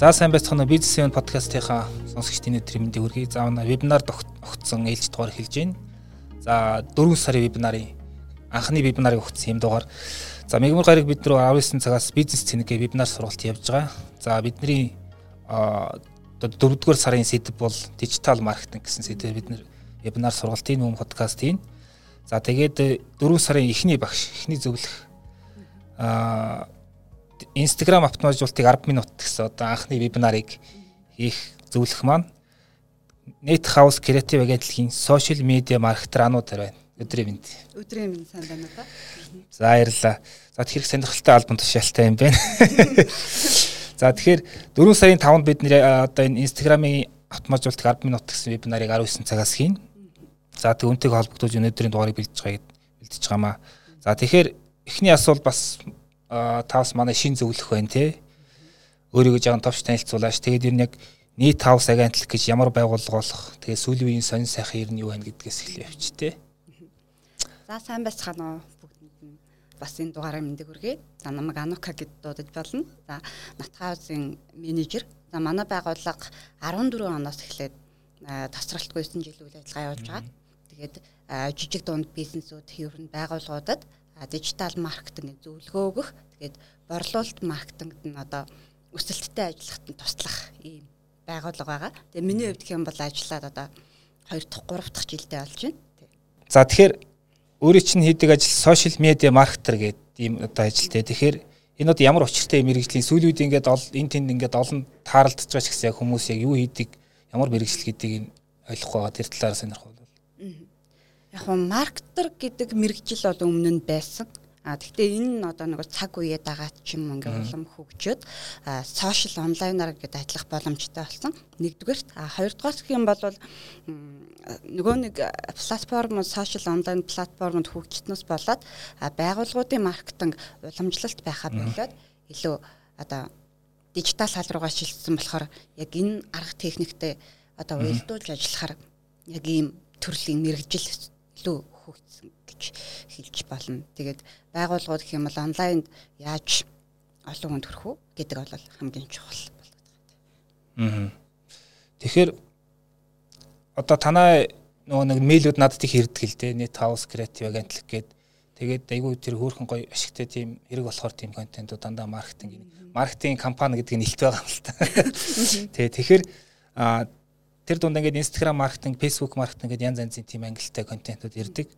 За сайн байцгаана уу бизнесмен подкастынхаа сонсогчдын өдрийн мэндийг хүргэе. За манай вебинар огцсон ээлж дугаар хэлж байна. За 4 сарын вебинарын анхны вебинарыг өгсөн юм дугаар. За мегмар гараг бид нөө 19 цагаас бизнес цэнэгээ вебинар сургалт явж байгаа. За бидний 4-р сарын сэдв бол дижитал маркетинг гэсэн сэдвээр бид нэр вебинар сургалтын өмнө подкаст хийн. За тэгээд 4 сарын эхний багш, эхний зөвлөх а Instagram автоматжуулалтыг 10 минут гэсэн одоо анхны вебинарыг хийх зөвлөх маань Net House Creative агентлагийн social media маркетер анууд байна. Өдрийн мэнд. Өдрийн мэнд сайн байна уу? За баярлалаа. За тэгэхээр сонирхолтой альбом тушаалтай юм байна. За тэгэхээр 4 сарын 5-нд бид нэр одоо энэ Instagram-ийн автоматжуулалтыг 10 минут гэсэн вебинарыг 19 цагаас хийн. За тэг үнтэйг холбогдуулж өнөөдрийн дугаарыг бэлдэж байгааг бэлдэж байгаамаа. За тэгэхээр эхний асуулт бас тавс манай шин зөвлөх байна те. Өөрийгөө жаахан товч танилцуулаач. Тэгээд ер нь яг нийт тавс агентлаг гэж ямар байгууллага болох. Тэгээд сүүлийн үеийн сонин сайхан ер нь юу байна гэдгээс эхлэв явчих те. За сайн байцгаана уу бүгдэнд нь бас энэ дугаараа мэндийг хүргэе. За намайг Анука гэд дуудаж болно. За Натхаусын менежер. За манай байгууллага 14 оноос эхлээд тасралтгүй 9 жил үйл ажиллагаа явуулж байгаа. Тэгээд жижиг дунд бизнесүүд ер нь байгууллагуудад дижитал маркетинг зөвлөгөө өгөх тэгээд борлуулалт маркетингд нь одоо өсөлттэй ажиллахад нь туслах ийм байгууллага байгаа. Тэгээ миний хувьд юм бол ажиллаад одоо 2 дахь 3 дахь жилдээ болж байна. За тэгэхээр өөрийн чинь хийдэг ажил сошиал медиа маркетер гэдэг ийм одоо ажилтэй. Тэгэхээр энэ одоо ямар учиртай мэрэгжлийн сүүлийн үед ингээд энэ тэнд ингээд олон таарлдж байгаа ч гэсэн хүмүүс яг юу хийдэг ямар мэрэгжил гэдгийг ойлгохгүй байгаа тэр талаар сонирхол яг нь маркетер гэдэг мэрэгжил бол өмнө нь байсан. А гэхдээ энэ нь одоо нэг цаг үеэд байгаа ч юм ингээ улам хөгжөөд сошиал онлайнаар гэдэг ажиллах боломжтой болсон. Нэгдүгээр а хоёрдугаар гэх юм бол нөгөө нэг платформ сошиал онлайн платформод хөгжснөөс болоод байгууллагуудын маркетинг уламжлалт байхаа болоод илүү одоо дижитал хал руугаа шилжсэн болохоор яг энэ арга техниктэй одоо уялдуулж ажиллахаар яг ийм төрлийн мэрэгжил илүү хөгжсөн гэж хэлж болно. Тэгээд байгууллагууд гэх юм бол онлайнд яаж олон хүнд хүрэх үү гэдэг бол хамгийн чухал байгаа. Аа. Тэгэхээр одоо танаа нөгөө нэг мэйлүүд надад их ирдэг л дээ. Net House Creative агентлаг гэдэг. Тэгээд айгүй тэр хөөрхөн гоё ашигтай тийм хэрэг болохоор тийм контентууд дандаа маркетинг маркетинг компани гэдэг нь илт байгаа юм л та. Тэгээ тэгэхээр тэр дунд ингээд Instagram маркетинг, Facebook маркетинг гэдэг янз янзын тийм ангилалтай контентууд ирдэг.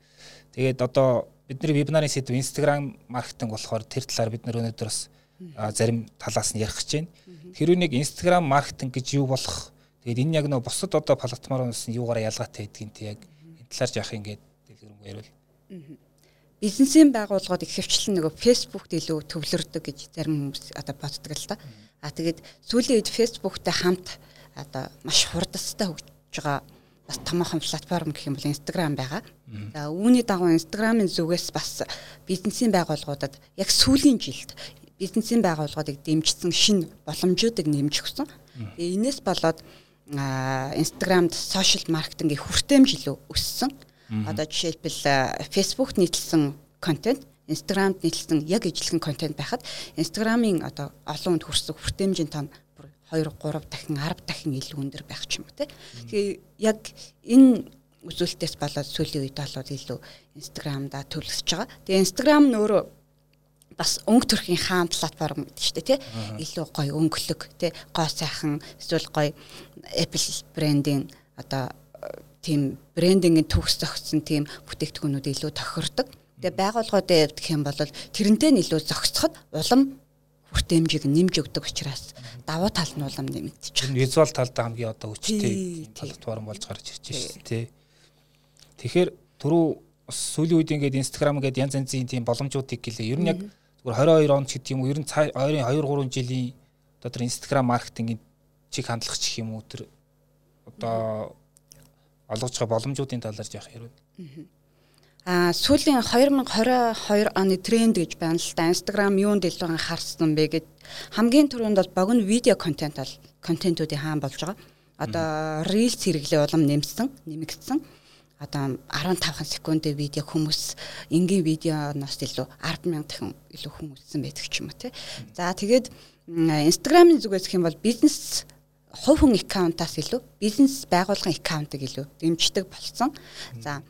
Тэгээд одоо бидний вебинарын сэдв Instagram маркетинг болохоор тэр талаар бид нар өнөөдөр бас зарим талаас нь ярих гэж байна. Тэр үнийг Instagram маркетинг гэж юу болох? Тэгээд энэ яг нөө бусад одоо платформоос нь юугаараа ялгаатай гэдгийг тий яг энэ талаар яах ингээд дэлгэрэнгүй ярил. Бизнесийн байгууллагууд их хөвчлэн нөгөө Facebook-д илүү төвлөрдөг гэж зарим хүмүүс одоо боддог л да. А тэгээд сүүлийн үед Facebook-тай хамт одоо маш хурдастай хөгжиж байгаа бас томоохон платформ гэх юм бол Instagram байгаа. За үүний дагуу Instagram-ын зүгээс бас бизнесийн байгууллагуудад яг сүүлийн жилд бизнесийн байгууллагуудыг дэмжсэн шинэ боломжуудыг нэмж өгсөн. Тэгээ энэс болоод Instagram-д сошиал маркетингийн хүртээмж илүү өссөн. Одоо жишээлбэл Facebook-д нийтлсэн контент Instagram-д нийтлсэн яг ижлэгэн контент байхад Instagram-ын одоо олон хүнд хүрсэн хүртээмжийн тоо 2 3 дахин 10 дахин илүү өндөр байх ч юм уу тий. Тэгээ яг энэ үзүүлэлтээс болоод сүүлийн үед болоод илүү Instagram-да төлөсөж байгаа. Тэгээ нь өөрөө бас өнгө төрхийн хаан платформ гэдэг чинь тий. Илүү гоё өнгөлөг тий. Гоо сайхан эсвэл гоё Apple брендийн одоо тийм брендингийн төгс зохицсон тийм бүтээгдэхүүнүүд илүү тохирдог. Тэгээ байгууллагуудын хувьд гэх юм бол тэрнтэй нь илүү зохицоход улам хүртээмжийг нэмж өгдөг учраас давуу тал нь улам нэмэгдэж байна. Визуал талдаа хамгийн одоо хүчтэй платформ болж гарч ирж байна шүү дээ. Тэгэхээр түрүү сүүлийн үед ингээд Instagram гэдэг янз янзын тийм боломжуудыг гэлээ. Ер нь яг зүгээр 22 он ч гэдэг юм уу ер нь ойрын 2 3 жилийн дотор Instagram маркетингийн чиг хандлах чих юм уу тэр одоо олгож байгаа боломжуудын талаар яах ярив. А сүүлийн 2022 оны тренд гэж байна л да. Instagram юунд илүү анхаарсан бэ гэд хамгийн түрүүнд бол богино видео контент бол контентуудын хаан болж байгаа. Одоо Reels хэрэглээ улам нэмсэн, нэмэгдсэн. одоо 15 секундын видео хүмүүс энгийн видеоноос илүү 100000 дахин илүү хүн үзсэн байдаг ч юм уу тий. За тэгээд Instagram-ын зүгээс юм бол бизнес хувь хүн аккаунтаас илүү бизнес байгууллагын аккаунтыг илүү дэмждэг болсон. За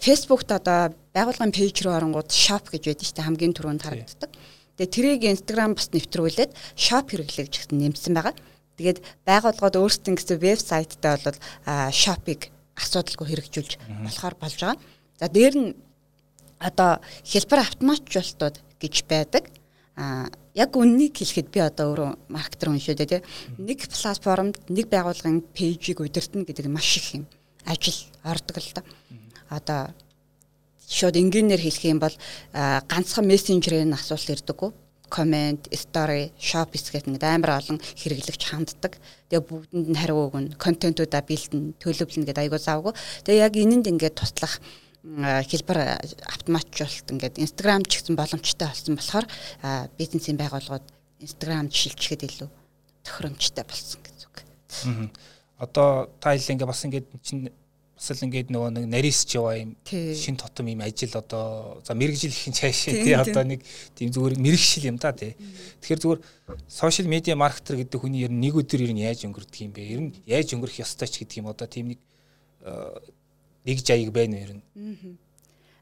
Facebook-т одоо байгууллагын пэйж рүү оронгууд shop гэж байдаг шүү дээ хамгийн түрүүнд харагддаг. Тэгээ тэрийг Instagram бас нэвтрүүлээд shop хэрэглэх гэсэн нэмсэн байгаа. Тэгээд байгууллагууд өөрсдөө гэсэн вебсайттай бол shop-ыг асуудалгүй хэрэгжүүлж болохоор болж байгаа. За дээр нь одоо хэлбэр автоматжуултууд гэж байдаг. А яг үннийг хэлэхэд би одоо өөрөө маркетер уншаад тий нэг платформд нэг байгууллагын пэйжийг удирдна гэдэг нь маш их юм ажил ордог л да. Одоо шууд энгийнээр хэлэх юм бол ганцхан мессенжерийн асуулт ирдэггүй коммент, story, shop гэхэд ингээд амар олон хэрэглэгч ханддаг. Тэгээ бүгдэнд нь хариу өгнө, контентуудаа бэлдэн, төлөвлөнө гэдэг айгуу завгүй. Тэгээ яг энэнд ингээд туслах хэлбэр автоматжуулалт ингээд Instagram ч гэсэн боломжтой болсон болохоор бизнесийн байгууллагууд Instagram шилжихэд илүү тохиромжтой болсон гэж үг. Одоо та хэл ингээ бас ингээд чинь бас л ингээд нөгөө нэг нарийсч яваа юм. Шин тотом юм ажил одоо за мэрэгжил их цааш тий одоо нэг тийм зүгээр мэрэгшил юм да тий. Тэгэхээр зүгээр сошиал медиа маркетер гэдэг хүний ер нь нэг өдөр ер нь яаж өнгөрдөг юм бэ? Ер нь яаж өнгөрөх ёстой ч гэдэг юм одоо тийм нэг э, нэг жаяг байна ер нь.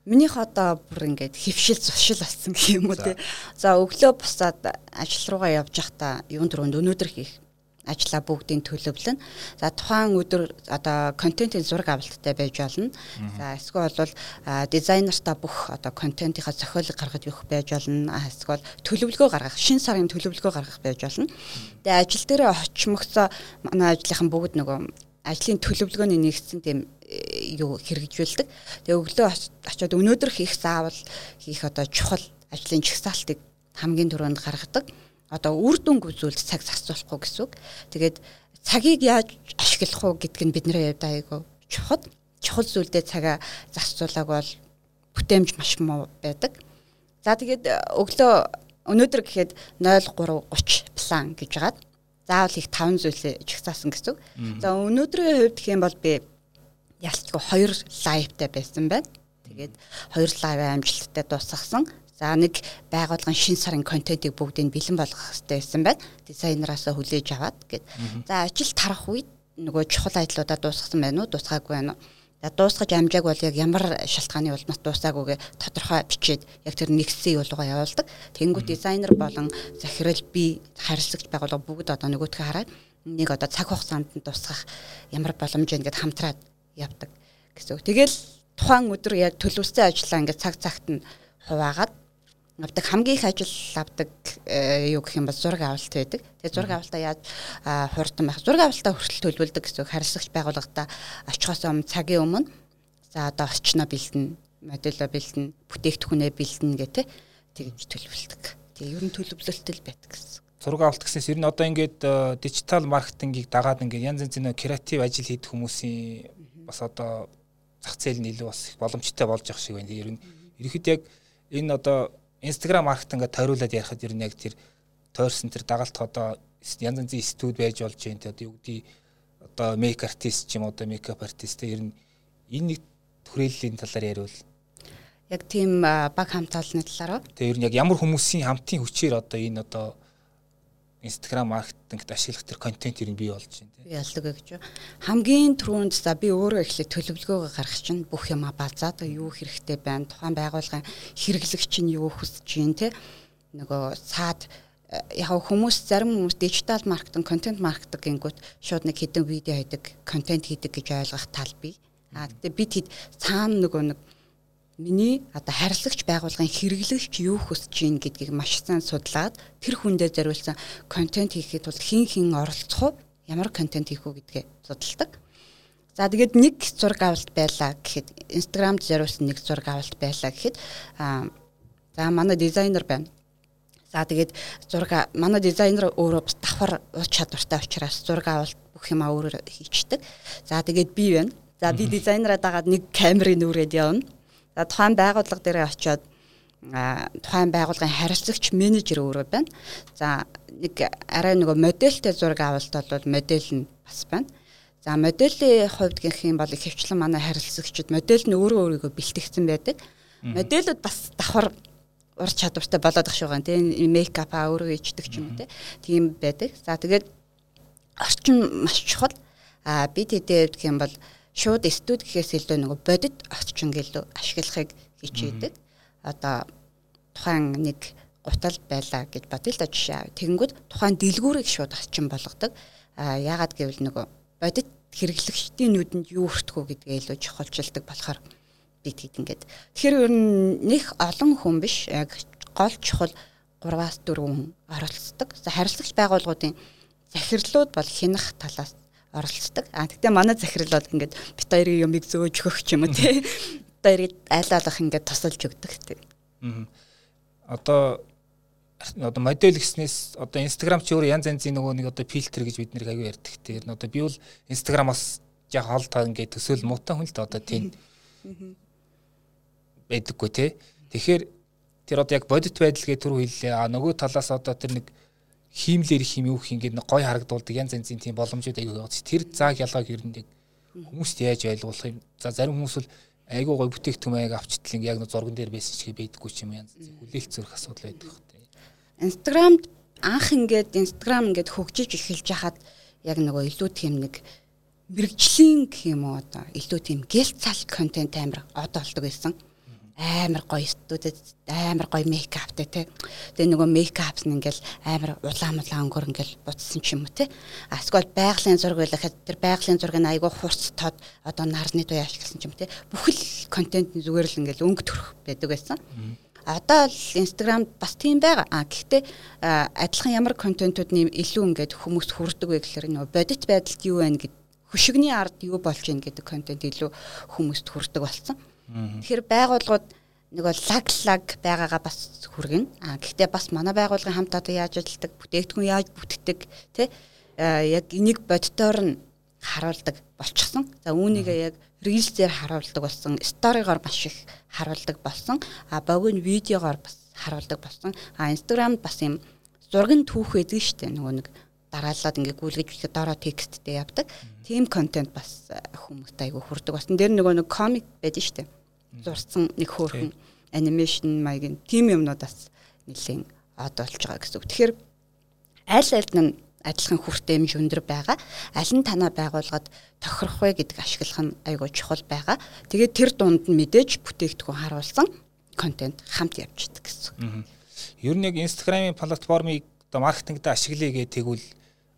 Минийх одоо бүр ингээд хөвшил зуршил болсон гэх юм уу тий. За. Өглөө бусаад ажил руугаа явж байхдаа юун дөрөнд өнөөдөр хийх ажлаа бүгдийг төлөвлөн. За тухайн өдөр одоо контентын зураг авалттай байж болно. За эсвэл бол дизайнертаа бүх одоо контентынхаа зохиолыг гаргаж өгөх байж болно. Эсвэл төлөвлөгөө гаргах, шин сарын төлөвлөгөө гаргах байж болно. Тэгээ ажил дээр очимогцоо манай ажлынхан бүгд нөгөө ажлын төлөвлөгөөний нэгдсэн тийм э, юу хэрэгжүүлдэг. Тэгээ өглөө очиод өнөөдөр хийх заавал хийх одоо чухал ажлын чагсаалтыг хамгийн түрүүнд гаргадаг одоо үр дүнг үзүүлж цаг зарцуулахгүй гэсэн үг. Тэгээд цагийг яаж ашиглах уу гэдг нь бидний хувьд айгүй чухал. Чухал зүйлдээ цагаа зарцуулааг бол бүтээмж маш муу байдаг. За тэгээд өглөө өнөөдөр гэхэд 03:30 план гэж хагаад заавал их 5 зүйлээ жигсаасан гэсэн. За өнөөдрийн хувьд гэх юм бол би ялцгүй 2 лайвтай байсан байна. Тэгээд 2 лайв амжилттай дуусгасан. За нэг байгууллагын шин сарын контентыг бүгдийг бэлэн болгох хэрэгтэй байсан байна. Дизайнераасаа хүлээж аваад гэд. За ажил тарах үед нөгөө чухал ажлуудаа дуусгасан байна уу, дуусгаагүй байна уу? За дуусгаж амжааг бол яг ямар шалтгааны улмаас дуусаагүйгээ тодорхой бичээд яг тэр нэгсэн явуулгаа явуулдаг. Тэнгүүт дизайнер болон захирал би харилцагч байгууллага бүгд одоо нөгөөдхөө хараад нэг одоо цаг хугацаанд нь тусгах ямар боломж вэ гэдээ хамтраад явдаг гэсэн үг. Тэгэл тухайн өдөр яг төлөвлөсөн ажлаа ингээд цаг цагт нь хуваагаад авдаг хамгийн их ажил авдаг э, юу гэх юм бол зураг авалт байдаг. Тэгээ зураг авалтаа яаж хурдан байх. Зураг авалтаа хүртэл төлөвлөдөг гэсэн харилцагч байгууллагатаа очихоос өмнө цагийн өмнө за одоо очно бэлдэн, модельо бэлдэн, бүтээгдэхүүнээ бэлдэн гэх тэгж төлөвлөдөг. Тэгээ ер нь төлөвлөлтөл байдаг гэсэн. Зураг авалт гэснээс ер нь одоо ингээд э, дижитал маркетингийг дагаад ингээд янз янзын креатив ажил хийдэг хүмүүсийн бас одоо зах зээл нь илүү бас их боломжтой болж явах шиг байна. Ер нь ерөөд яг энэ одоо Instagram маркетингээ тойруулаад ярихад ер нь яг тэр тойрсон тэр дагалт одоо янз янзын студ байж болж байна те. Одоо юу гэдэг одоо мейк артист ч юм одоо мейкап артист ер нь энэ нэг хүрээллийн талаар яриул. Яг тийм баг хамтаалны талаар үү? Тэгээ ер нь яг ямар хүмүүсийн хамтын хүчээр одоо энэ одоо Instagram маркетингт ашиглах тэр контент ер нь бий болж байна тийм. Ялдаг гэж. Хамгийн түрүүнд за би өөрөө эхлээд төлөвлөгөөгөө гаргах чинь бүх юм базаад юу хэрэгтэй байна. Тухайн байгууллагын хэрэглэгч нь юу хүсэж байна тийм. Нөгөө цаад э, яг хүмүүс зарим хүмүүс дижитал маркетинг, контент маркетинг гингүүт шууд нэг хідэн видео хийдэг, контент хийдэг гэж ойлгох тал бий. А тэгтээ бид хэд цаана нөгөө нэг миний одоо харилцагч байгууллагын хэрэглэгч юу хүсэж гин гэдгийг маш сайн судлаад тэр хүндээ зориулсан контент хийхэд бол хин хин оролцох уу ямар контент хийх үү гэдгээ судалдаг. За тэгээд нэг зураг авалт байлаа гэхэд Instagram зориулсан нэг зураг авалт байлаа гэхэд аа за манай дизайнер байна. За тэгээд зураг манай дизайнер өөрөө давхар ур чадвартай учраас зураг авалт бүх юмаа өөрөө хийчдэг. За тэгээд би байна. За би дизайнераа дагаад нэг камерын нүрээд явна За тухайн байгууллага дээр очиод тухайн байгууллагын харилцагч менежер өөрөө байна. За нэг арай нөгөө модельтэй зураг авалт бол модель нь бас байна. За моделийн хувьд гэх юм бол их хвчлэн манай харилцагчид модель нь өөрөө өөрийгөө бэлтгэсэн байдаг. Модельуд бас давхар ур чадвартай болоод ах шугаан тийм мейкап аа өөрөө ичдэг ч юм уу тийм байдаг. За тэгээд орчин маш чухал. А бид хэдээд гэх юм бол шууд студ гэхээс илүү нөгөө бодит орчин гэлөө ашиглахыг хичээдэг. Одоо тухайн нэг гутал байлаа гэж бодъё л да жишээ авъя. Тэгэнгүүт тухайн дэлгүүрийг шууд орчин болгодог. А яагаад гэвэл нөгөө бодит хэрэглэгчдийн нүдэнд юу үү гэдгээ илүү чухалчилдаг болохоор бид хэд ингээд. Тэгэхээр ер нь них олон хүн биш яг гол чухал 3-аас 4 хүн оролцдог. За харилцагч байгууллагуудын захирлууд бол хянах талаас оролцдог. А тэгтээ манай захирал бол ингээд бит хоёрын юмыг зөөж өгөх юм уу тий. Хоёрыг айлаалах ингээд тусалж өгдөг тий. Аа. Одоо одоо модель гэснээс одоо Instagram ч өөр янз янзын нөгөө нэг одоо фильтр гэж бид нэр аягүй ярьдаг. Тэр одоо би бол Instagram-аас яг хол таа ингээд төсөөл муутай хүн л одоо тийм байдаггүй тий. Тэгэхээр тэр одоо яг бодит байдал гэ түр хэллээ. А нөгөө талаас одоо тэр нэг хиймлэр их юм юу гэх ингээд гой харагдуулдаг янз янзын тийм боломжууд аягүй байгаа. Тэр зааг ялгааг ер нь хүмүүст яаж ойлгуулах юм. За зарим хүмүүс бол айгүй гой бүтээгдэхүүн аяг авчтал яг нэг зурган дээр байсан ч байдаггүй ч юм янз хүлээлт зөрөх асуудал байдаг хэ. Инстаграмд анх ингээд инстаграм ингээд хөгжиж эхэлж хахад яг нөгөө илүү тийм нэг мэрэгжлийн гэх юм уу одоо илүү тийм гэлцал контент амар од болдог байсан. Mm амар гоё студид амар гоё мейкаптай те. Тэгээ нөгөө мейкапс нь ингээл амар улаан улаан өнгөр ингээл буцсан ч юм уу те. Асгол байгалийн зураг байлахад тэр байгалийн зургийг айгүй хурц тод одоо нарны туяа ашигласан ч юм те. Бүхэл контент нь зүгээр л ингээл өнгө төрөх байдаг байсан. Одоо л Instagram бас тийм байгаа. А гэхдээ адилхан ямар контентууд нэм илүү ингээд хүмүүс хүрдэг вэ гэхээр нөгөө бодит байдалд юу байна гэд хөшигний ард юу болж ийн гэдэг контент илүү хүмүүст хүрдэг болсон. Тэгэхээр байгууллагууд нөгөө лаг лаг байгаагаа бас хүргэн. А гэхдээ бас манай байгууллагын хамт одоо яаж ажилладаг, бүтээгдэхүүн яаж бүтдэг тий яг энийг бодтоор нь харуулдаг болчихсон. За үүнийгээ яг рилсээр харуулдаг болсон, сторигоор маш их харуулдаг болсон. А богино видеогоор бас харуулдаг болсон. А Instagram бас юм зургийн түүх шүү дээ. Нөгөө нэг дараалаад ингээ гүйлгэж доороо тексттэй явдаг. Тим контент бас хүмүүст айгүй хүрдэг. Бас энэ дэр нөгөө нэг комик байдаг шүү дээ зурсан нэг хөөрхөн анимашн маягийн тим юмнуудаас нэлийн од болж байгаа гэсэн үг. Тэгэхээр аль аль нь адилхан хүртээмж өндөр байгаа. Аль нь танаа байгууллагад тохирох вэ гэдэг ашиглах нь айгүй чухал байгаа. Тэгээд тэр дунд нь мэдээж бүтээгдэхүүн харуулсан контент хамт явж идэг гэсэн. Ер нь яг Instagram-ийн платформыг одоо маркетингд ашиглая гэх тэгвэл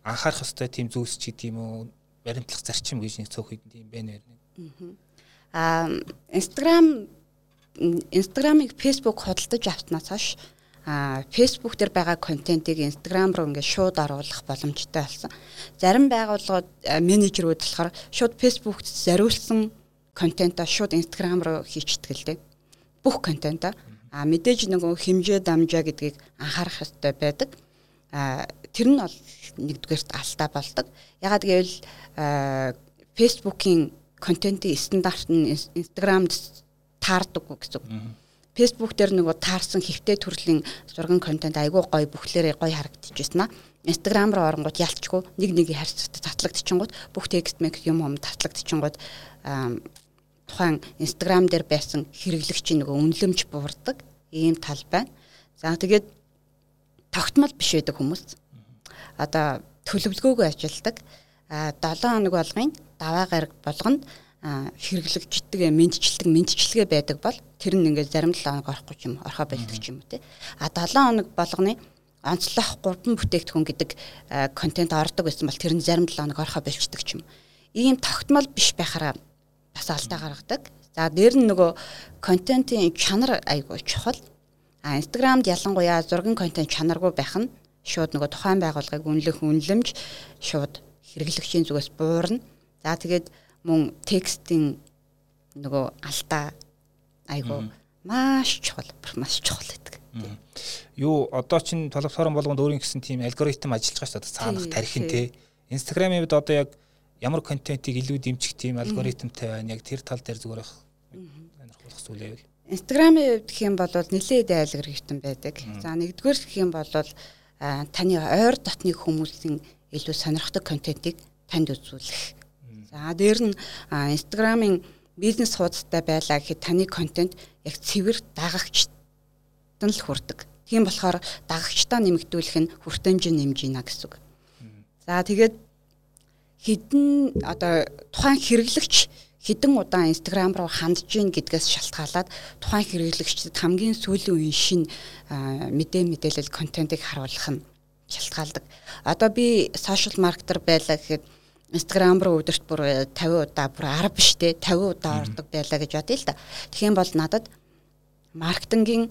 анхаарах хэвээр тийм зүйлс ч гэдэм үү баримтлах зарчим гэж нэг цөөхөд юм байна нэр. А Instagram Instagram-ыг Facebook худалдаж авснаас хойш а Facebook дээр байгаа контентийг Instagram руу ингээд шууд оруулах боломжтой болсон. Зарим байгууллагууд менежерүүд болохоор шууд Facebook-т зориулсан контентоо шууд Instagram руу хийчихдэг л дээ. Бүх контентоо. А мэдээж нөгөө хэмжээ дамжаа гэдгийг анхаарах хэрэгтэй байдаг. А тэр нь бол нэгдүгээрт алдаа болдог. Ягаад гэвэл Facebook-ийн контентын стандарт нь Instagram-д таардаггүй гэсэн үг. Facebook дээр нөгөө таарсан хэвтэй төрлийн зурган контент айгүй гоё бүхлээрээ гоё харагдчихжсэн аа. Instagram руу оронгууд ялчгүй нэг нэгийг харьцуулт татлагдчихгонгууд бүх текст мэг юм юм татлагдчихгонгууд тухайн Instagram дээр байсан хэрэглэгчийн нөгөө үнэлэмж буурдаг ийм тал байна. За тэгээд тогтмол биш байдаг хүмүүс. Одоо төлөвлөгөөгөө ажилдаг. А 7 хоног болгын даваа гараг болгонд хэрэглэгчдэг мэдчилдэг мэдчилгээ байдаг бол тэр нь ингээд зарим 7 хоног орохгүй юм орхоо байлдаг ч юм уу те. А 7 хоног болгоны онцлох 3 бүтээгдэхүүн гэдэг контент ордог байсан бол тэр нь зарим 7 хоног орхоо болчдөг ч юм ийм тогтмол биш байхаараа бас алдаа гаргадаг. За дээр нь нөгөө контентын чанар айгүй чухал. А инстаграмд ялангуяа зургийн контент чанаргүй байх нь шууд нөгөө тухайн байгууллагыг үнэлэх үнэлэмж шууд хэрэглэгчийн зүгээс буурна За тэгээд мөн текстийн нөгөө алдаа айгу маш чухал маш чухал гэдэг. Юу одоо чинь платформ болгонд өөрийн гэсэн тийм алгоритм ажиллаж байгаа шүү дээ цаанах тархин те. Instagram-ийн үед одоо яг ямар контентийг илүү дэмжих тийм алгоритмтай байна яг тэр тал дээр зүгээр сонирхолтой зүйл байвал. Instagram-ийн хувьд гэх юм бол нэлээд алгоритм байдаг. За нэгдүгээр гэх юм бол таны ойр дотны хүмүүсийн илүү сонирхдаг контентийг танд үзүүлэх За дээр нь Instagram-ын бизнес хуудастай байлаа гэхэд таны контент яг цэвэр дагагчд нь л хүрдэг. Тийм болохоор дагагчтаа нэмэгдүүлэх нь хүртээмжийн нэмж ийна гэсэн үг. За тэгээд хідэн одоо тухайн хэрэглэгч хідэн удаан Instagram руу хандж гин гэдгээс шалтгаалаад тухайн хэрэглэгчдэд хамгийн сүүлийн үеийн шин мэдээ мэдээлэл контентыг харуулах нь шалтгаалдаг. Одоо би сошиал маркетер байлаа гэхэд Instagram руу өдөрт бүр 50 удаа бүр 10 биш те 50 удаа ордог байлаа гэж бодъё л да. Юм бол надад маркетингийн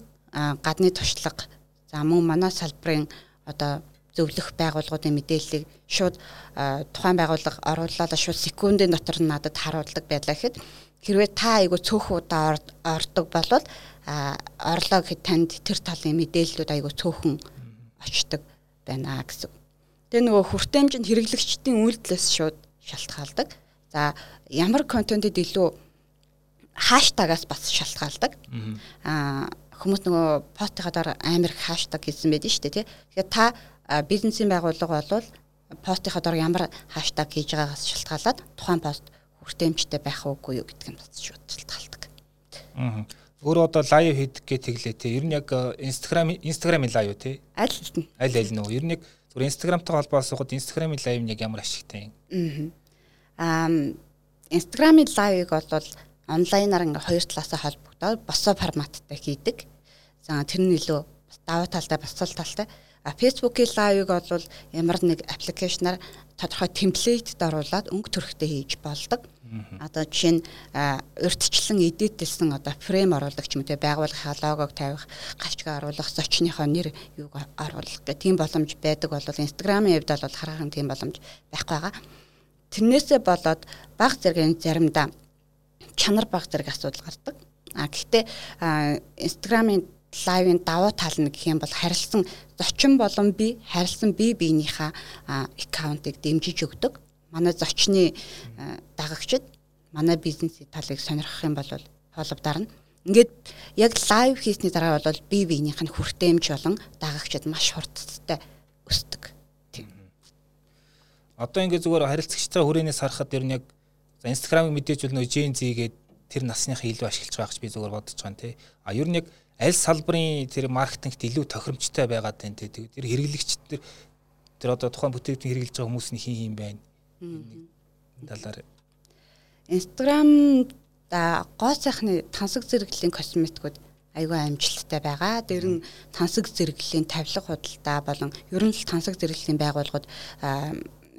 гадны туршлага за мөн манай салбарын одоо зөвлөх байгууллагуудын мэдээллийг шууд тухайн байгууллага оруулаад шууд секундын дотор надад харуулдаг байлаа гэхэд хэрвээ та айгу цөөх удаа ордог бол орлоо гэхэд танд тэр талын мэдээллүүд айгу цөөхөн очдог байна гэсэн. Тэгээ нөгөө хүртээмж нь хэрэглэгчдийн үйлдэлээс шууд шалтгаалдаг. За ямар контентэд илүү хаштагаас бас шалтгаалдаг. Аа хүмүүс нөгөө постынхаа дараа амар их хаштаг гэсэн байдаг шүү дээ тий. Тэгэхээр та бизнесийн байгууллага бол постынхаа дараа ямар хаштаг хийж байгаагаас шалтгаалаад тухайн пост хүртээмжтэй байх уугүй юу гэдг нь бас шууд шалтгаалдаг. Аа Өөр одоо лайв хийдэг гэж тэглээ те. Ер нь яг Instagram Instagram-ийн лайв те. Аль нь? Аль аль нь вэ? Ер нь яг зүгээр Instagram-тай холбоосоход Instagram-ийн лайв нь яг ямар ашигтай юм? Аа. Instagram-ийн лайвыг бол онлайнаар ингээ хоёр талаасаа холбогдоод босоо форматтай хийдэг. За тэр нь илүү даваа талтай бас тал талтай. А Facebook-ийн лайвыг бол ямар нэг аппликейшнаар тодорхой темплейтэд оруулаад өнгө төрхтэй хийж болдог. Одоо жишээ нь урьдчилан эдитэлсэн одоо фрейм оруулах юм те байгууллагын логог тавих, гачгаа оруулах, зочныхоо нэр юуг оруулах гэх тийм боломж байдаг бол Instagram-ийн хувьд бол хараахан тийм боломж байхгүй байгаа. Тэрнээсээ болоод баг зэргийн заримдаа чанар баг зэрэг асуудал гардаг. А гэхдээ Instagram-ийн лайвын давуу тал нь гэх юм бол харилцсан зочин болон би харилцсан би биенийхээ аккаунтыг дэмжиж өгдөг манай зочны э, дагагчид манай бизнесийн талыг сонирхох юм бол холбодоор нь ингээд яг лайв хийсний дараа бол бие биенийх нь хүртээмж болон дагагчид маш хурдтай өсдөг. Тийм. Одоо ингээд зүгээр харилцагчтай хүрээнээс харахад ер нь яг за инстаграмыг мэдээж бол нөө Gen Z гээд тэр насныхаа илүү ашиглаж байгаа гэж би зүгээр бодож байгаа юм тий. А ер нь яг аль салбарын тэр маркетингт илүү тохиромжтой байгаад байна тий. Тэр хэрэглэгч тэр тэр одоо тухайн бүтээгдэхүүн хэрэглэж байгаа хүмүүс нь хин хин байна талаар Instagram да гоо сайхны тансаг зэрэглэлийн косметикуд айгүй амжилттай байгаа. Дээр нь тансаг зэрэглэлийн тавилга худалдаа болон ер нь л тансаг зэрэглэлийн байгууллагууд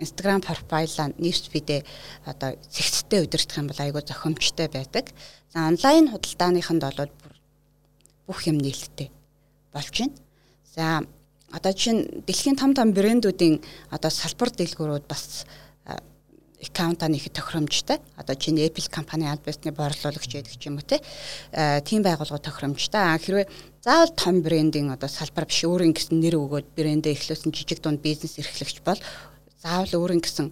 Instagram профайлаа ньюсфидээ одоо зэгцтэй удирдах юм бол айгүй зохимжтой байдаг. За онлайн худалдааныханд бол бүх юм нээлттэй болж байна. За одоо чинь дэлхийн том том брэндүүдийн одоо салбар дэлгүүрүүд бас аккаунтаа нэхэд тохиромжтой. Одоо чинь Apple компани бисны борлуулагч гэдэг ч юм уу те. Тийм байгууллага тохиромжтой. Хэрвээ заавал том брендинг одоо салбар биш өөрийн гэсэн нэр өгөөд брэндээ эхлүүлсэн жижиг дунд бизнес эрхлэгч бол заавал өөрийн гэсэн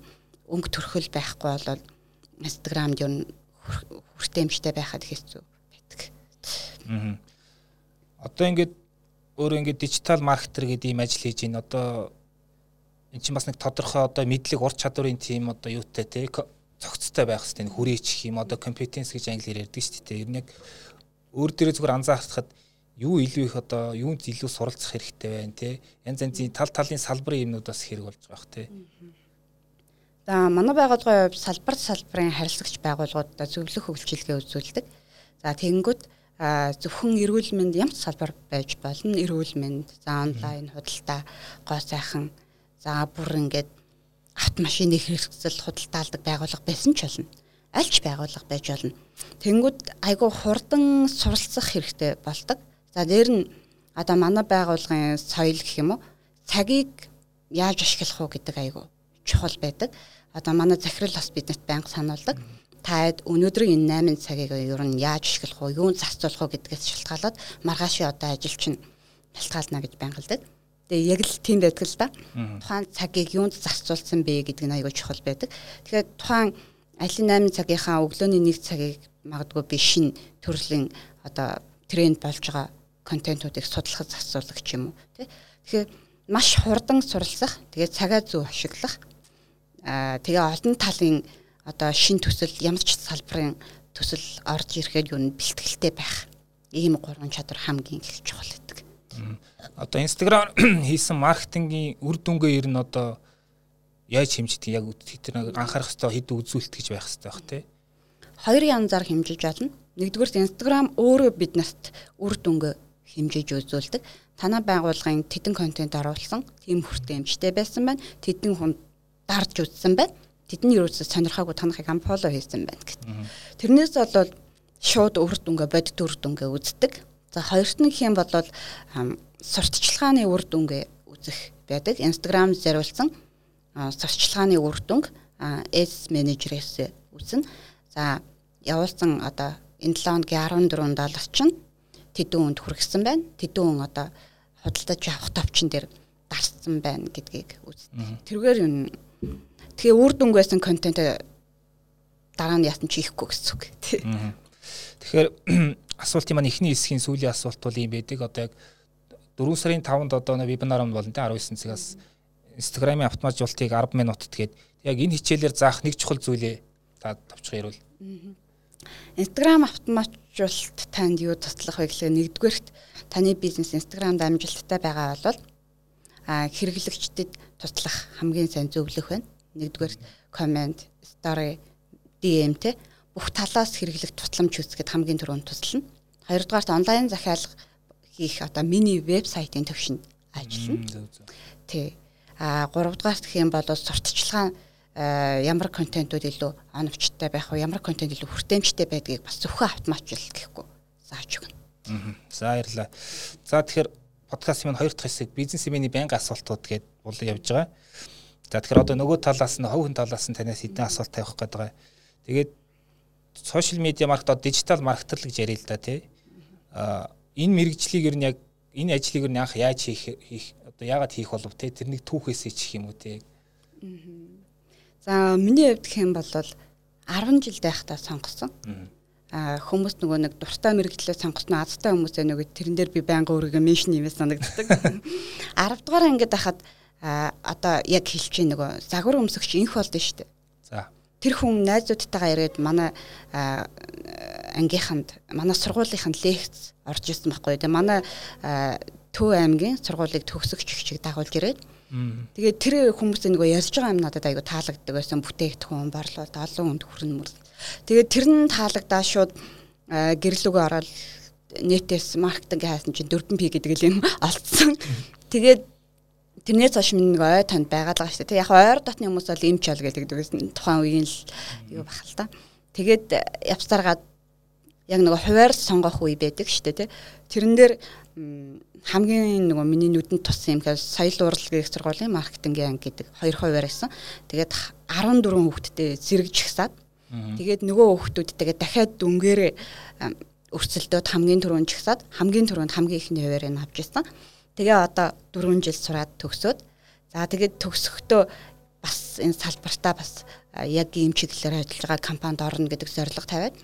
өнгө төрхөл байхгүй бол Instagram-д юу хүртээмжтэй байхад хэцүү байдаг. Аа. Одоо ингээд өөрөө ингээд дижитал маркетер гэдэг ийм ажил хийж байна. Одоо эн чинь бас нэг тодорхой одоо мэдлэг ур чадварын тим одоо юутай те цогцтой байх хэрэгтэй хүрээч юм одоо компетенс гэж англиар ярьдаг шүү дээ. Ер нь яг өөр дээрээ зүгээр анзаархад юу илүү их одоо юунд илүү суралцах хэрэгтэй байна те. Янз янзын тал талын салбарын юмнууд бас хэрэг болж байгаа бах те. За манай байгууллагын хувьд салбар салбарын харилцагч байгууллагуудад зөвлөх хөгжүүлгээ үзүүлдэг. За тэгэнгүүт зөвхөн эрүүл мэнд ямар салбар байж болно. Эрүүл мэнд, за онлайн худалдаа, гоо сайхан За бүр ингээд автомашины хэрэгсэл худалдаалдаг байгууллага байсан ч болно. Аль ч байгууллага байж болно. Тэнгүүд айгүй хурдан суралцах хэрэгтэй болдог. За дээр нь одоо манай байгууллагын соёл гэх юм уу цагийг яаж ашиглах уу гэдэг айгүй чухал байдаг. Одоо манай захирал бас биднэрт байнга сануулдаг. Таад өнөөдрийн энэ 8 цагийг ер нь яаж ашиглах уу, юунд зарцуулах уу гэдгээс шалтгаалаад маргаашийн одоо ажил чинь шалтгаална гэж байнга л дээ. Тэгээ яг л тийм байдаг л да. Тухайн цагийг юунд зарцуулсан бэ гэдэг нь аягүй чухал байдаг. Тэгэхээр тухайн алин 8 цагийнхаа өглөөний 1 цагийг магадгүй би шин төрлийн одоо тренд болж байгаа контентуудыг судлахад зарцуулах ч юм уу тий. Тэгэхээр маш хурдан суралцах, тэгээ цагаа зөв ашиглах аа тэгээ олон талын одоо шин төсөл ямар ч салбарын төсөл орж ирэхэд юу н бэлтгэлтэй байх. Ийм гурван чадвар хамгийн их чухал гэдэг. Одоо Instagram хийсэн маркетингийн үр дүнгээ ер нь одоо яаж хэмждэг яг тэр анхаарах хэвээр хэд үзүүлэлт гэж байх хэвээр байх тий. Хоёр янзаар хэмжиж болно. Нэгдүгээр Instagram өөрөө биднэрт үр дүнгээ хэмжиж үзүүлдэг. Танай байгууллагын тэдэн контент оруулсан, тийм хүртээмжтэй байсан байна. Тэдэн хүн дарж үзсэн байна. Тэдний ерөөсөө сонирхоогүй танахыг амфоло хийсэн байна гэт. Тэрнээс бол шууд үр дүнгээ бодит үр дүнгээ үздэг. За хоёрт нь хэм бол сурталчилгааны үр дүнгээ үзэх байдаг. Instagram зориулсан сурталчилгааны үр дүнг S менежерээс үзнэ. За явуулсан одоо энэ 7 хоногийн 14 доллар чинь тэдэн хүнд хүргэсэн байна. Тэдэн хүн одоо худалдаж авах товчон дээр дарсан байна гэдгийг үздэг. Тэргээр юм тэгээ үр дүнг байсан контент дараа нь ясан чи ихгүй гэсэн үг. Тэгэхээр асуултын маань эхний хэсгийн сүүлийн асуулт бол юм байдаг. Одоо яг 4 сарын 5-нд одоо вебинар юм болно те 19 цагаас Instagram-ийн автоматжуулалтыг 10 минутад гээд яг энэ хичээлээр заах нэг чухал зүйлээ та тавчхан ярил. Instagram автоматжуулалт танд юу туслах вэ гэхлээр нэгдүгээрт таны бизнес Instagram дамжуулалттай байгаа бол а хэрэглэгчдэд туслах хамгийн сайн зөвлөх байна. Нэгдүгээрт комент, story, DM те бүх талаас хэрэглэх тусламж үүсгэхэд хамгийн түрүүнд тусална. Хоёрдугаарт онлайн захиалга хийх одоо мини вебсайтын төвшөнд ажиллана. Тий. А гуравдугаарт гэх юм бол сурталчилгаа ямар контентууд илүү оновчтой байх вэ? Ямар контент илүү хүртээмжтэй байдгийг бас зөвхөн автоматжуулалт гэхгүй зааж өгнө. За баярлалаа. За тэгэхээр подкастын маань хоёр дахь хэсэг бизнес эмээний байнга асуултууд гээд болон явж байгаа. За тэгэхээр одоо нөгөө талаас нь хов хүн талаас нь танаас хэдэн асуулт тавих гээд байгаа. Тэгээд сошиал медиа маркет одоо дижитал маркетинг гэж ярил л да тий. А энэ мэрэгжлийг ер нь яг энэ ажлыг ер нь анх яаж хийх одоо яагаад хийх болов те тэрнийг түүхээс ич юм уу. Аа За миний хувьд гэх юм бол 10 жил байхдаа сонгосон. Аа хүмүүс нөгөө нэг дуртай мэрэгчлээ сонгосноо азтай хүмүүсээ нөгөө тэрэн дээр би байнга өөрийгөө меншн нэмээ санагддаг. 10 дугаар ангид байхад одоо яг хэлж чинь нөгөө загвар өмсөгч инх болдсон шүү дээ. Тэр хүн найзуудтайгаа ирээд манай ангийнханд манай сургуулийнханд лекц орж ирсэн байхгүй. Тэгээ манай Төв аймгийн сургуулийг төгсөгч гिचиг дагуулж ирээд Тэгээд тэр хүмүүсийн нөгөө ярьж байгаа юм надад айгу таалагддаг байсан бүтээгдэхүүн борлуулалт олон хүнд хүрнэ мөр. Тэгээд тэр нь таалагдаа шууд гэрлүүгөө ороод нийтээс маркетинг хайсан чинь 4P гэдэг л юм олцсон. Тэгээд тэрнээс хойш минь нэг ой танд байгаад байгаа шүү дээ. Яг ойр дотны хүмүүс бол имч ол гэдэг гэсэн тухайн үеийн л юу бахал та. Тэгээд явцаргаад яг нөгөө хуваар сонгох үе байдаг шүү дээ. Тэрэн дээр хамгийн нөгөө миний нүдэнд туссан юм гэхээр соёл урлагийн сургуулийн маркетингийн анги гэдэг хоёр хувиар байсан. Тэгээд 14 хүүхэдтэй зэрэгж гисаад тэгээд нөгөө хүүхдүүдтэйгээ дахиад дүнгээрээ өрсөлдөөд хамгийн түрүүнд жигсаад хамгийн түрүүнд хамгийн ихний хувиарыг авч ирсэн. Тэгээ одоо 4 жил сураад төгсөөд за тэгээд төгсөхдөө бас энэ салбартаа бас яг ийм чиглэлээр ажиллаж байгаа компанид орно гэдэг зорилго тавиад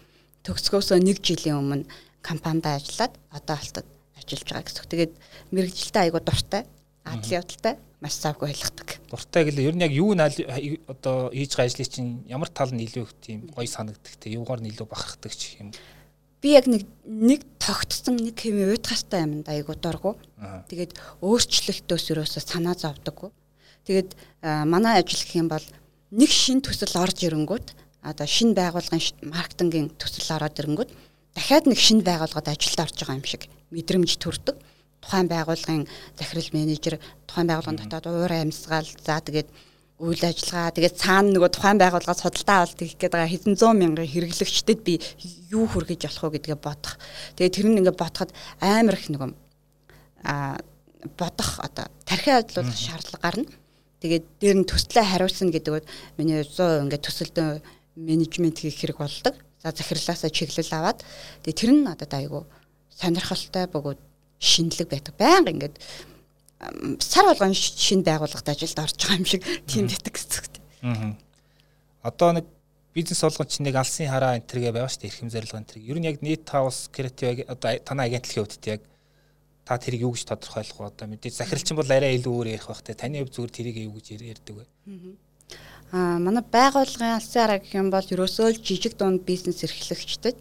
төгсгөөсөө 1 жилийн өмнө компанид ажиллаад одоо алтад ажиллаж байгаа гэсэн. Тэгээд мэрэгжилтэй айгуу дуртай, адлын явдалтай маш савгүй ойлгодог. Дуртай гэвэл ер нь яг юу нь одоо хийж байгаа ажлыг чинь ямар тал нь илүү их тийм гоё санагддаг те юугаар нь илүү бахархдаг ч юм. Би яг нэг нэг тогтсон нэг хэм уйтгартай юмд айгуу дургу. Тэгээд өөрчлөлтөөс юусоо санаа зовдөггүй. Тэгээд манай ажил гэх юм бол нэг шин төсөл орж ирэнгүүт одоо шин байгууллагын маркетингийн төсөл ороод ирэнгүүт дахиад нэг шинэ байгууллагад ажилд орж байгаа юм шиг мэдрэмж төрдөг. Тухайн байгууллагын захирал менежер, тухайн байгууллагын дотоод уур амьсгал, за тэгээд үйл ажиллагаа тэгээд цаана нөгөө тухайн байгууллагаас судалдаа авалт хийх байгаа хэдэн зуун мянган хэрэглэгчдэд би юу хүргэж болох вэ гэдгээ бодох. Тэгээд тэр нь ингээд бодоход амар их нөгөө а бодох одоо тархи ажиллуулах шаардлага гарна. Тэгээд дээр нь төслөө хариулсан гэдэг нь миний 100% ингээд төсөлдөө менежмент хийх хэрэг болдог. За захирлаасаа чиглэл аваад тэгээ тэр нь надад айгүй сонирхолтой бөгөөд шинэлэг байдаг. Баян ингээд сар болгон шинэ байгууллагад ажилд орж байгаа юм шиг тийм битэг гэцэгтэй. Аа. Одоо нэг бизнес болгон чинь нэг алсын хараа энтергээ байгаа шүү дээ эрхэм зорилго энтерг. Ер нь яг нийт хаус креатив одоо танай агентлагийн хувьд яг та тэрийг юу гэж тодорхойлох вэ? Одоо мэдээж захиралчин бол арай илүү өөр ярих байх те. Таны хувьд зүгээр тэрийг юу гэж ярьдаг вэ? Аа манай байгууллагын алсын арга гэх юм бол ерөөсөө л жижиг дунд бизнес эрхлэгчдэд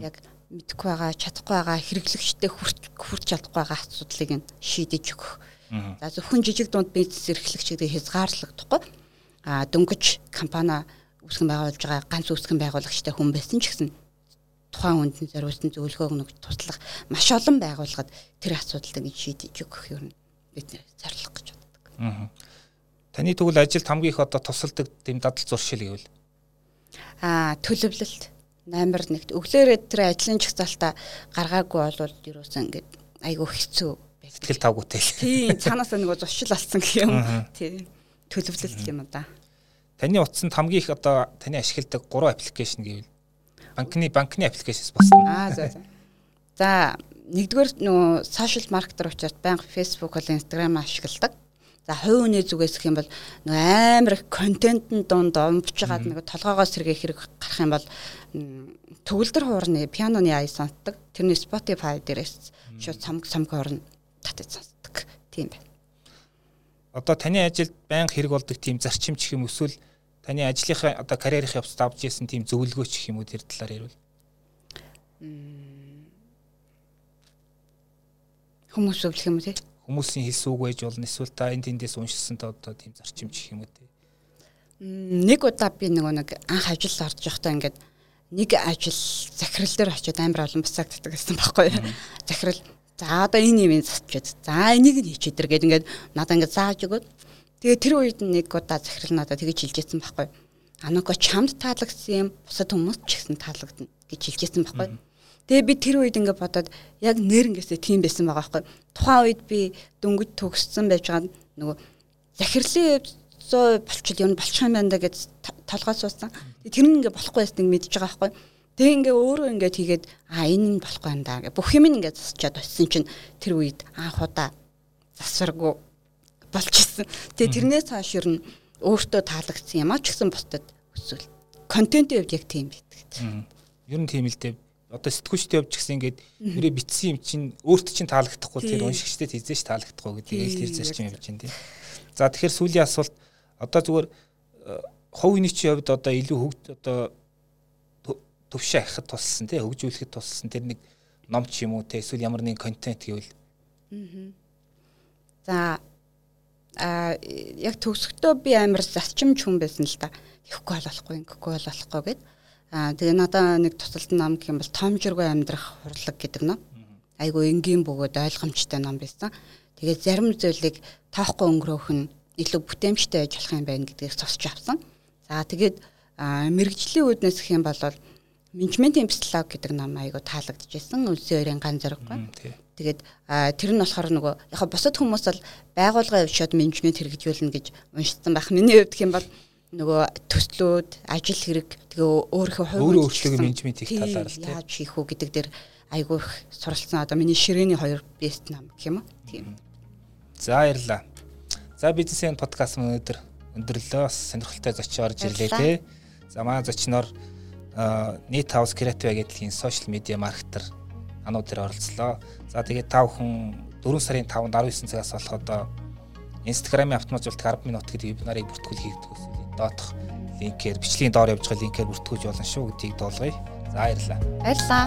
яг мэдхгүй байгаа, чадахгүй байгаа, хэрэглэгчтэй хүрч хүрч чадахгүй байгаа асуудлыг нь шийдэж өгөх. За зөвхөн жижиг дунд бизнес эрхлэгчдийг хязгаарлагдахгүй. Аа дөнгөж компани үүсгэн байгуулж байгаа ганц үүсгэн байгуулагчтай хүн байсан ч гэсэн тухайн хүнд зориулсан зөвлөгөөг нэг туслах маш олон байгууллагад тэр асуудлыг шийдэж өгөх юм бид зорилго гэж боддог. Аа Таны тэгвэл ажилд хамгийн их одоо тусалдаг тийм дадал зуршил гэвэл аа төлөвлөлт номер 1 өглөөрөө тэр ажлын чагсаалтаа гаргаагүй бол ерөөсөн ингээд айгүй хэцүү сэтгэл тавгуутай. Тийм цаанаасаа нөгөө зуршил алсан гэх юм. Тийм төлөвлөлт юм да. Таны утсанд хамгийн их одоо таны ашигладаг 3 аппликейшн гэвэл банкны банкны аппликейшнс басна. Аа за за. За нэгдүгээр нөгөө сошиал маркетер учраас банк Facebook болон Instagram ашигладаг. За хувь хүний зүгээс гэх юм бол нэг амар их контентын дунд омбж байгаад нэг толгоогоо сэргээх хэрэг гарах юм бол төгөлдөр хуурны пианоны ай сонсдог. Тэрний Spotify дээрээс шууд самг самг орно татаж сонсдог. Тийм байна. Одоо таны ажилд байнга хэрэг болдог тийм зарчим чих юм эсвэл таны ажлынхаа одоо карьерийн явцад авч ирсэн тийм зөвлөгөө чих юм уу тэр талаар ярил. Хүмүүс өвлөх юм уу тий? хүмүүсийн хэлсэн үг байж болно эсвэл та энэ тэндээс уншсан та одоо тийм зарчим чих юм уу те нэг удаа би нөгөө нэг анх ажил орж явахдаа ингээд нэг ажил захирал дээр очиод амар олон бацаагддаг гэсэн байхгүй юу захирал за одоо энэ юм засчихэд за энийг нь хийчихэд тэр гээд ингээд надаа ингээд зааж өгөөд тэгээ тэр үед нэг удаа захирал надад тэгэж хэлжсэн байхгүй анако чамд таалагдсан юм бусад хүмүүс ч гэсэн таалагдана гэж хэлжсэн байхгүй юу Тэгээ би тэр үед ингээд бодоод яг нэрнгээсээ тийм байсан байгаа байхгүй. Тухайн үед би дөнгөж төгссөн байж байгаа нөгөө захирлын 100 болчихвол юу болчих юм байна да гэж толгой суусан. Тэр нь ингээд болохгүй байсан мэдж байгаа байхгүй. Тэгээ ингээ өөрөө ингээд хийгээд а энэ нь болохгүй юм да. Бүх юм ингээд засчаад очисон чинь тэр үед анх удаа засваргүй болчихсон. Тэгээ тэрнээс хойш ер нь өөртөө таалагдсан юм а ч гэсэн бусдад өсвөл контентын хувьд яг тийм байдаг. Ер нь тийм л дээ одоо сэтгүүлчтэй явж гисэн ингээд нэрээ битсэн юм чинь өөрт чинь таалагдахгүй тэр уншигчдэд хизээш таалагдахгүй гэдэг яг тэр зарчим явж байна тийм. За тэгэхээр сүүлийн асуулт одоо зүгээр э, хувь хүний хувьд одоо илүү хөгд одоо төвшөө ахад туссан тийм хөгжүүлэхэд туссан тэр нэг ном ч юм уу те эсвэл ямар нэгэн контент гэвэл За а яг төгсөхдөө би амар зарчимч хүн байсан л да. Ихгүй болохгүй, ингэхгүй болохгүй гэдэг Аа тэгээ надаа нэг тусалсан ном гэх юм бол том жиргүй амьдрах хурлаг гэдэг ном. Айгу энгийн бөгөөд ойлгомжтой ном байсан. Тэгээ зарим зүйлийг таахгүй өнгөрөөх нь илүү бүтээмжтэй байж болох юм байна гэдгийг сонсч авсан. За тэгээд мэрэгжлийн үүднээс гэх юм бол менежментийн психолог гэдэг ном айгу таалагдчихсэн. Үлсийн өрийн ган зэрэггүй. Тэгээд тэр нь болохоор нөгөө яг бусад хүмүүс бол байгууллагын хувьд менежмент хэрэгжүүлнэ гэж уншсан байх. Миний хувьд юм бол нөгөө төслүүд, ажил хэрэг тэгээ өөрийнхөө хувь өөрөө өөрчлөлтөө менежмент хийх талаар л яаж хийх үү гэдэг дээр айгүй их суралцсан одоо миний ширээний хоёр бест нам гэх юм уу тийм. За баярлаа. За бизнесийн подкаст өнөөдөр өндөрлөө сонирхолтой зочин орж ирлээ те. За маа зочноор нийт хаус креатив агентлагийн сошиал медиа маркетер ануу дээр оролцлоо. За тэгээд та бүхэн 4 сарын 5-нд 19 цагаас болох одоо Instagram-ийн автоматжуулалт 10 минут гэдэг вебинарыг бүртгүүл хийгдэх гэсэн доотх линкээр бичлэгийн доор явж байгаа линкээр бүртгүүлж болно шүү гэдгийг дуулгая. За баярлалаа. Баярлалаа.